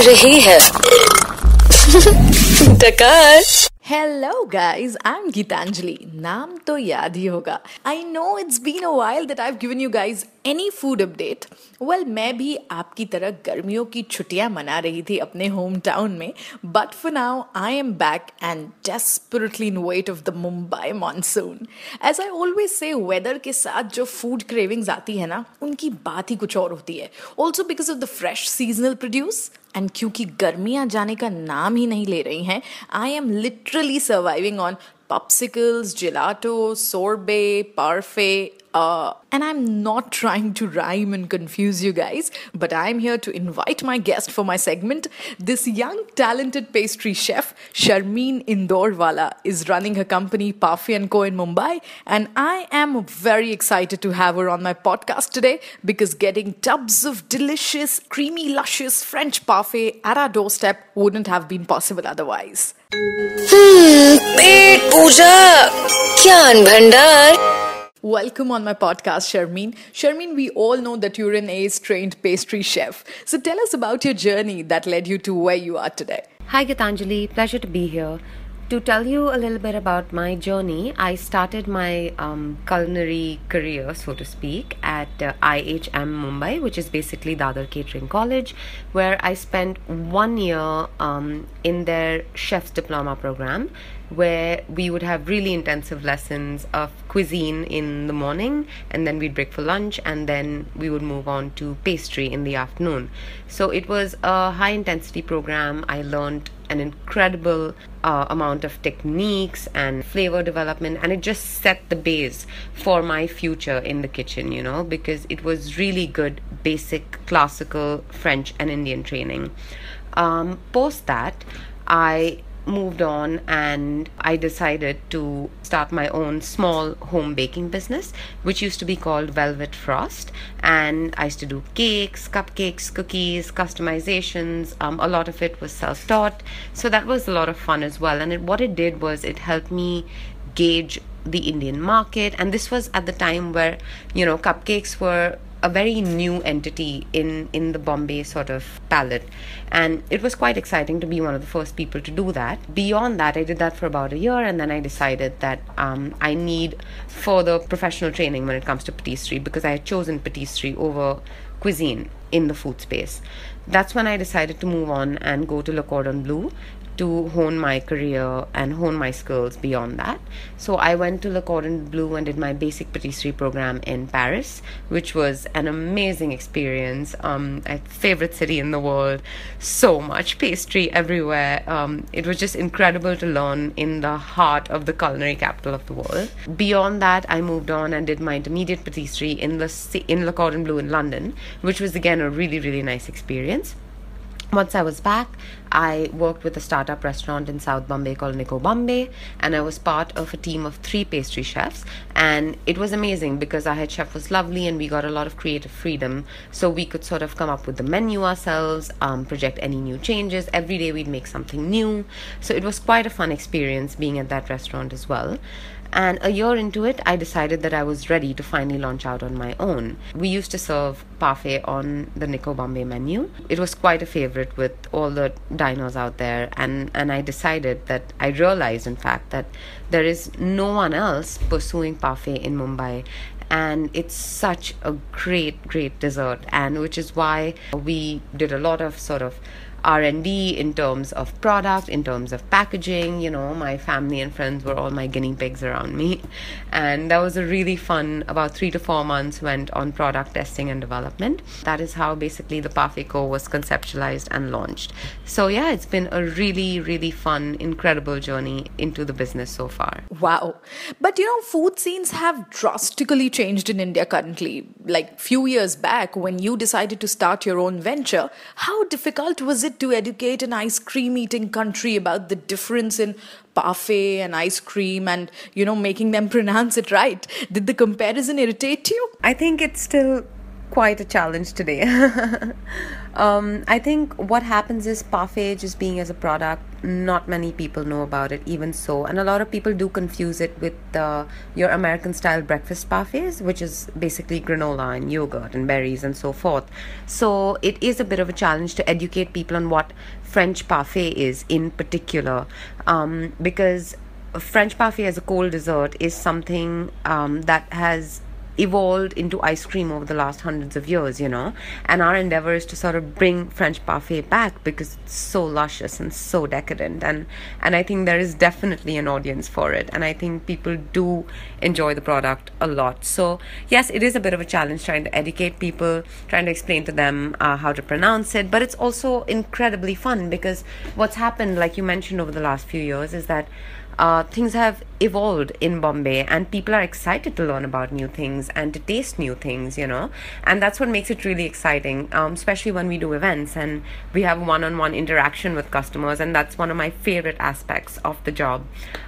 रही है। Hello guys I am Geetanjali नाम तो याद ही होगा। I know it's been a while that I have given you guys any food update well मैं भी आपकी तरह गर्मियों की छुट्टियाँ मना रही थी अपने होम टाउन में but for now I am back and desperately in wait of the Mumbai monsoon as I always say weather के साथ जो फ़ूड क्रेविंग्स आती है ना, उनकी बात ही कुछ और होती है। Also because of the fresh seasonal produce and क्योंकि गर्मियाँ जाने का नाम ही नहीं ले रही हैं I am literally surviving on popsicles gelato sorbet parfait Uh, and I'm not trying to rhyme and confuse you guys, but I'm here to invite my guest for my segment. This young, talented pastry chef, Sharmeen Indorwala, is running her company Parfait & Co. in Mumbai, and I am very excited to have her on my podcast today because getting tubs of delicious, creamy, luscious French parfait at our doorstep wouldn't have been possible otherwise. पेट पूजा ज्ञान भंडार Welcome on my podcast, Sharmeen. Sharmeen, we all know that you're an ACE trained pastry chef. So tell us about your journey that led you to where you are today. Hi, Gitanjali. Pleasure to be here. To tell you a little bit about my journey, I started my um, culinary career, so to speak, at uh, IHM Mumbai, which is basically Dadar Catering College, where I spent one year um, in their chef's diploma program, where we would have really intensive lessons of cuisine in the morning, and then we'd break for lunch, and then we would move on to pastry in the afternoon. So it was a high intensity program. I learned an incredible uh, amount of techniques and flavor development and it just set the base for my future in the kitchen you know because it was really good basic classical french and indian training. Um, post that i moved on and I decided to start my own small home baking business, which used to be called Velvet Frost. And I used to do cakes, cupcakes, cookies, customizations. Um, a lot of it was self taught. So that was a lot of fun as well. And it, what it did was it helped me gauge the Indian market. And this was at the time where, you know, cupcakes were a very new entity in in the Bombay sort of palate. And it was quite exciting to be one of the first people to do that. Beyond that I did that for about a year and then I decided that um, I need further professional training when it comes to patisserie because I had chosen patisserie over cuisine in the food space. That's when I decided to move on and go to Le Cordon Bleu to hone my career and hone my skills beyond that. So I went to Le Cordon Bleu and did my basic patisserie program in Paris, which was an amazing experience. Um, a favorite city in the world, so much pastry everywhere. Um, it was just incredible to learn in the heart of the culinary capital of the world. Beyond that, I moved on and did my intermediate patisserie in the in Le Cordon Bleu in London, which was again a really really nice experience once I was back, I worked with a startup restaurant in South Bombay called Nico Bombay, and I was part of a team of three pastry chefs. And it was amazing because our head chef was lovely, and we got a lot of creative freedom. So we could sort of come up with the menu ourselves, um, project any new changes. Every day we'd make something new. So it was quite a fun experience being at that restaurant as well. And a year into it, I decided that I was ready to finally launch out on my own. We used to serve parfait on the Nico Bombay menu. It was quite a favorite with all the diners out there, and, and I decided that I realized, in fact, that there is no one else pursuing parfait in Mumbai and it's such a great great dessert and which is why we did a lot of sort of r&d in terms of product in terms of packaging you know my family and friends were all my guinea pigs around me. And that was a really fun about three to four months went on product testing and development. That is how basically the parfait co was conceptualized and launched. So yeah it's been a really really fun incredible journey into the business so far. Wow. But you know food scenes have drastically changed in india currently. Like few years back when you decided to start your own venture how difficult was it it to educate an ice cream eating country about the difference in parfait and ice cream and, you know, making them pronounce it right? Did the comparison irritate you? I think it's still quite a challenge today. um, I think what happens is parfait just being as a product, not many people know about it, even so. And a lot of people do confuse it with uh, your American style breakfast parfaits, which is basically granola and yogurt and berries and so forth. So it is a bit of a challenge to educate people on what French parfait is in particular, um, because French parfait as a cold dessert is something um, that has evolved into ice cream over the last hundreds of years, you know. And our endeavor is to sort of bring French parfait back because it's so luscious and so decadent. And and I think there is definitely an audience for it. And I think people do enjoy the product a lot. So yes, it is a bit of a challenge trying to educate people, trying to explain to them uh, how to pronounce it. But it's also incredibly fun because what's happened, like you mentioned over the last few years, is that uh, things have evolved in Bombay and people are excited to learn about new things and to taste new things, you know. And that's what makes it really exciting, um, especially when we do events and we have one on one interaction with customers. And that's one of my favorite aspects of the job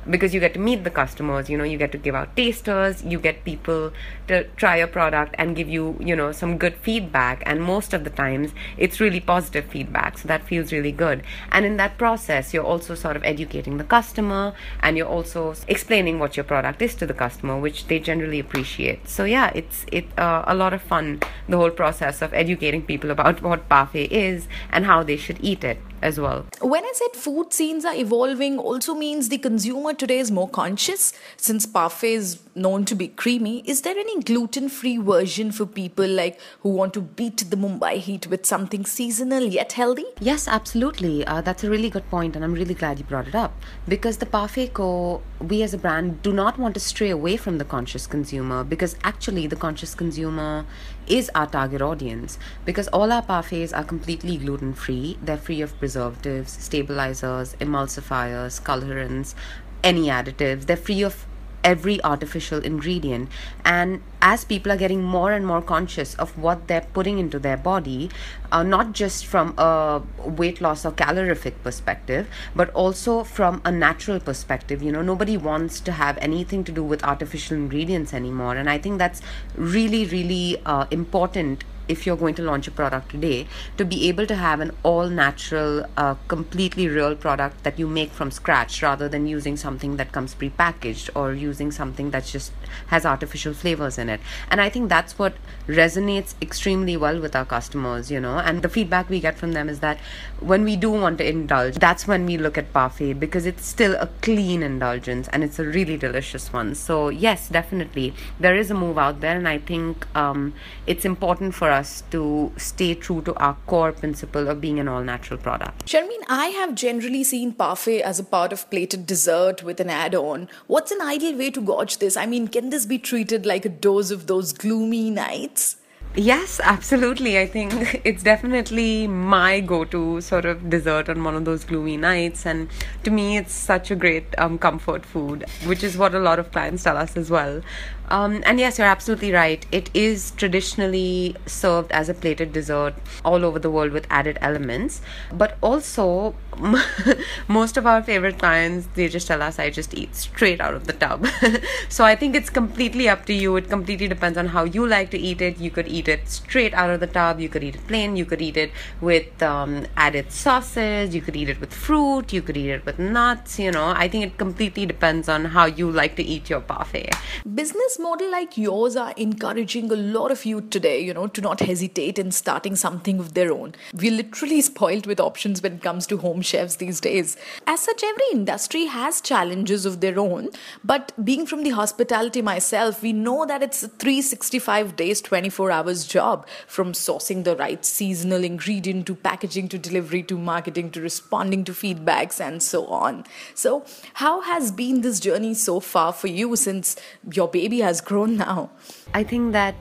because you get to meet the customers, you know, you get to give out tasters, you get people to try your product and give you, you know, some good feedback. And most of the times it's really positive feedback. So that feels really good. And in that process, you're also sort of educating the customer and you're also explaining what your product is to the customer which they generally appreciate. So yeah it's it uh, a lot of fun the whole process of educating people about what parfait is and how they should eat it as well. When I said food scenes are evolving, also means the consumer today is more conscious. Since parfait is known to be creamy, is there any gluten-free version for people like who want to beat the Mumbai heat with something seasonal yet healthy? Yes, absolutely. Uh, that's a really good point, and I'm really glad you brought it up because the Parfait Co. We as a brand do not want to stray away from the conscious consumer because actually the conscious consumer is our target audience because all our parfaits are completely gluten free. They're free of preservatives, stabilizers, emulsifiers, colorants, any additives. They're free of every artificial ingredient. And as people are getting more and more conscious of what they're putting into their body uh, not just from a weight loss or calorific perspective but also from a natural perspective. You know nobody wants to have anything to do with artificial ingredients anymore. And i think that's really really uh, important if you're going to launch a product today to be able to have an all natural uh, completely real product that you make from scratch rather than using something that comes prepackaged or using something that just has artificial flavors in it. And i think that's what resonates extremely well with our customers you know? And the feedback we get from them is that when we do want to indulge that's when we look at parfait because it's still a clean indulgence and it's a really delicious one. So yes definitely there is a move out there and i think um, it's important for us us to stay true to our core principle of being an all natural product. Sharmeen, I have generally seen parfait as a part of plated dessert with an add on. What's an ideal way to gorge this? I mean, can this be treated like a dose of those gloomy nights? Yes, absolutely. I think it's definitely my go to sort of dessert on one of those gloomy nights. And to me, it's such a great um, comfort food, which is what a lot of clients tell us as well. Um, and yes, you're absolutely right. It is traditionally served as a plated dessert all over the world with added elements. But also, most of our favorite clients, they just tell us, I just eat straight out of the tub. so I think it's completely up to you. It completely depends on how you like to eat it. You could eat it straight out of the tub. You could eat it plain. You could eat it with um, added sauces. You could eat it with fruit. You could eat it with nuts. You know, I think it completely depends on how you like to eat your parfait. Business model like yours are encouraging a lot of youth today, you know, to not hesitate in starting something of their own. We're literally spoiled with options when it comes to home chefs these days. As such, every industry has challenges of their own, but being from the hospitality myself, we know that it's a 365 days, 24 hours job from sourcing the right seasonal ingredient to packaging to delivery to marketing to responding to feedbacks and so on. So, how has been this journey so far for you since your baby has has grown now. I think that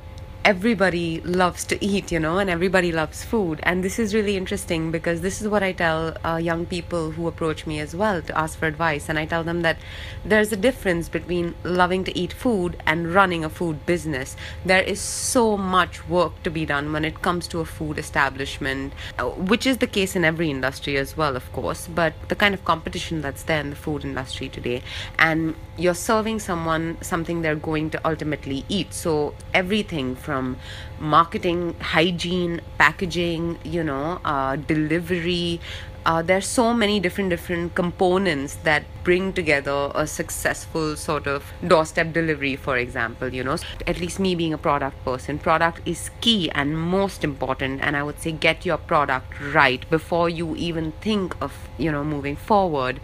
everybody loves to eat, you know, and everybody loves food. And this is really interesting because this is what I tell uh, young people who approach me as well to ask for advice. And I tell them that there's a difference between loving to eat food and running a food business. There is so much work to be done when it comes to a food establishment, uh, which is the case in every industry as well, of course. But the kind of competition that's there in the food industry today, and you're serving someone something they're going to ultimately eat. So everything from marketing, hygiene, packaging, you know, uh, delivery. Uh, there's so many different different components that bring together a successful sort of doorstep delivery for example you know. At least me being a product person product is key and most important and i would say get your product right before you even think of you know moving forward.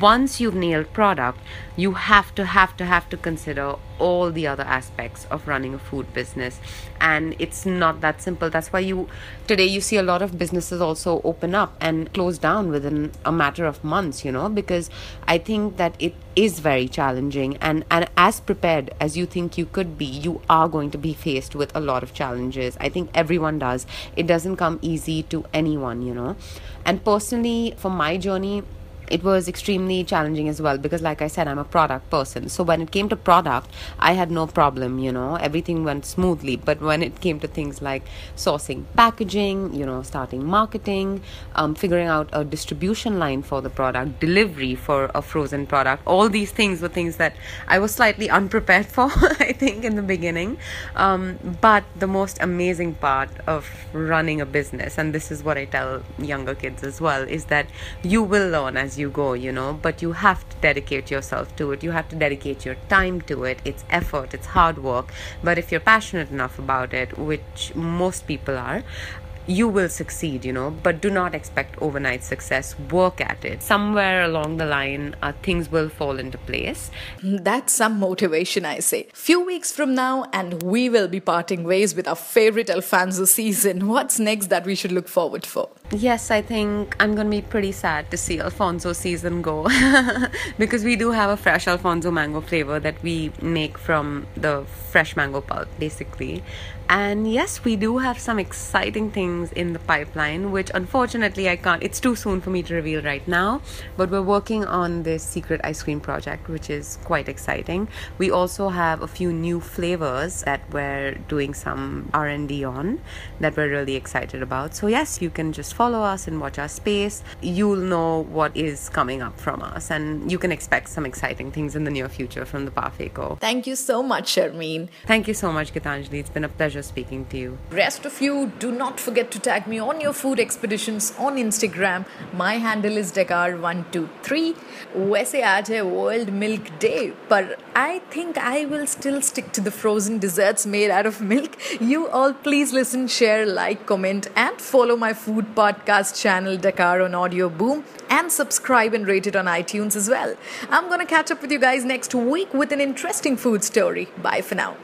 Once you've nailed product you have to have to have to consider all the other aspects of running a food business. And it's not that simple. That's why you today you see a lot of businesses also open up and close down within a matter of months you know because i think that it is very challenging and and as prepared as you think you could be you are going to be faced with a lot of challenges. I think everyone does. It doesn't come easy to anyone you know. And personally for my journey it was extremely challenging as well because like i said i'm a product person. So when it came to product i had no problem you know. Everything went smoothly. But when it came to things like sourcing packaging you know starting marketing um, figuring out a distribution line for the product delivery for a frozen product all these things were things that i was slightly unprepared for i think in the beginning. Um, but the most amazing part of running a business and this is what i tell younger kids as well is that you will learn as you go, you know, but you have to dedicate yourself to it. You have to dedicate your time to it. It's effort, it's hard work. But if you're passionate enough about it, which most people are, you will succeed, you know, but do not expect overnight success. Work at it. Somewhere along the line, uh, things will fall into place. That's some motivation, I say. Few weeks from now, and we will be parting ways with our favorite Alphonso season. What's next that we should look forward for? Yes, I think I'm going to be pretty sad to see Alphonso season go because we do have a fresh Alphonso mango flavor that we make from the fresh mango pulp, basically. And yes, we do have some exciting things in the pipeline, which unfortunately I can't, it's too soon for me to reveal right now. But we're working on this secret ice cream project, which is quite exciting. We also have a few new flavors that we're doing some R&D on that we're really excited about. So yes, you can just follow us and watch our space. You'll know what is coming up from us and you can expect some exciting things in the near future from the Parfait Co. Thank you so much, Sharmeen. Thank you so much, Gitanjali. It's been a pleasure speaking to you. Rest of you, do not forget to tag me on your food expeditions on Instagram. My handle is Dekar123. Waise aaj hai World Milk Day, but I think I will still stick to the frozen desserts made out of milk. You all please listen, share, like, comment and follow my food podcast channel Dekar on Audioboom and subscribe and rate it on iTunes as well. I'm going to catch up with you guys next week with an interesting food story. Bye for now.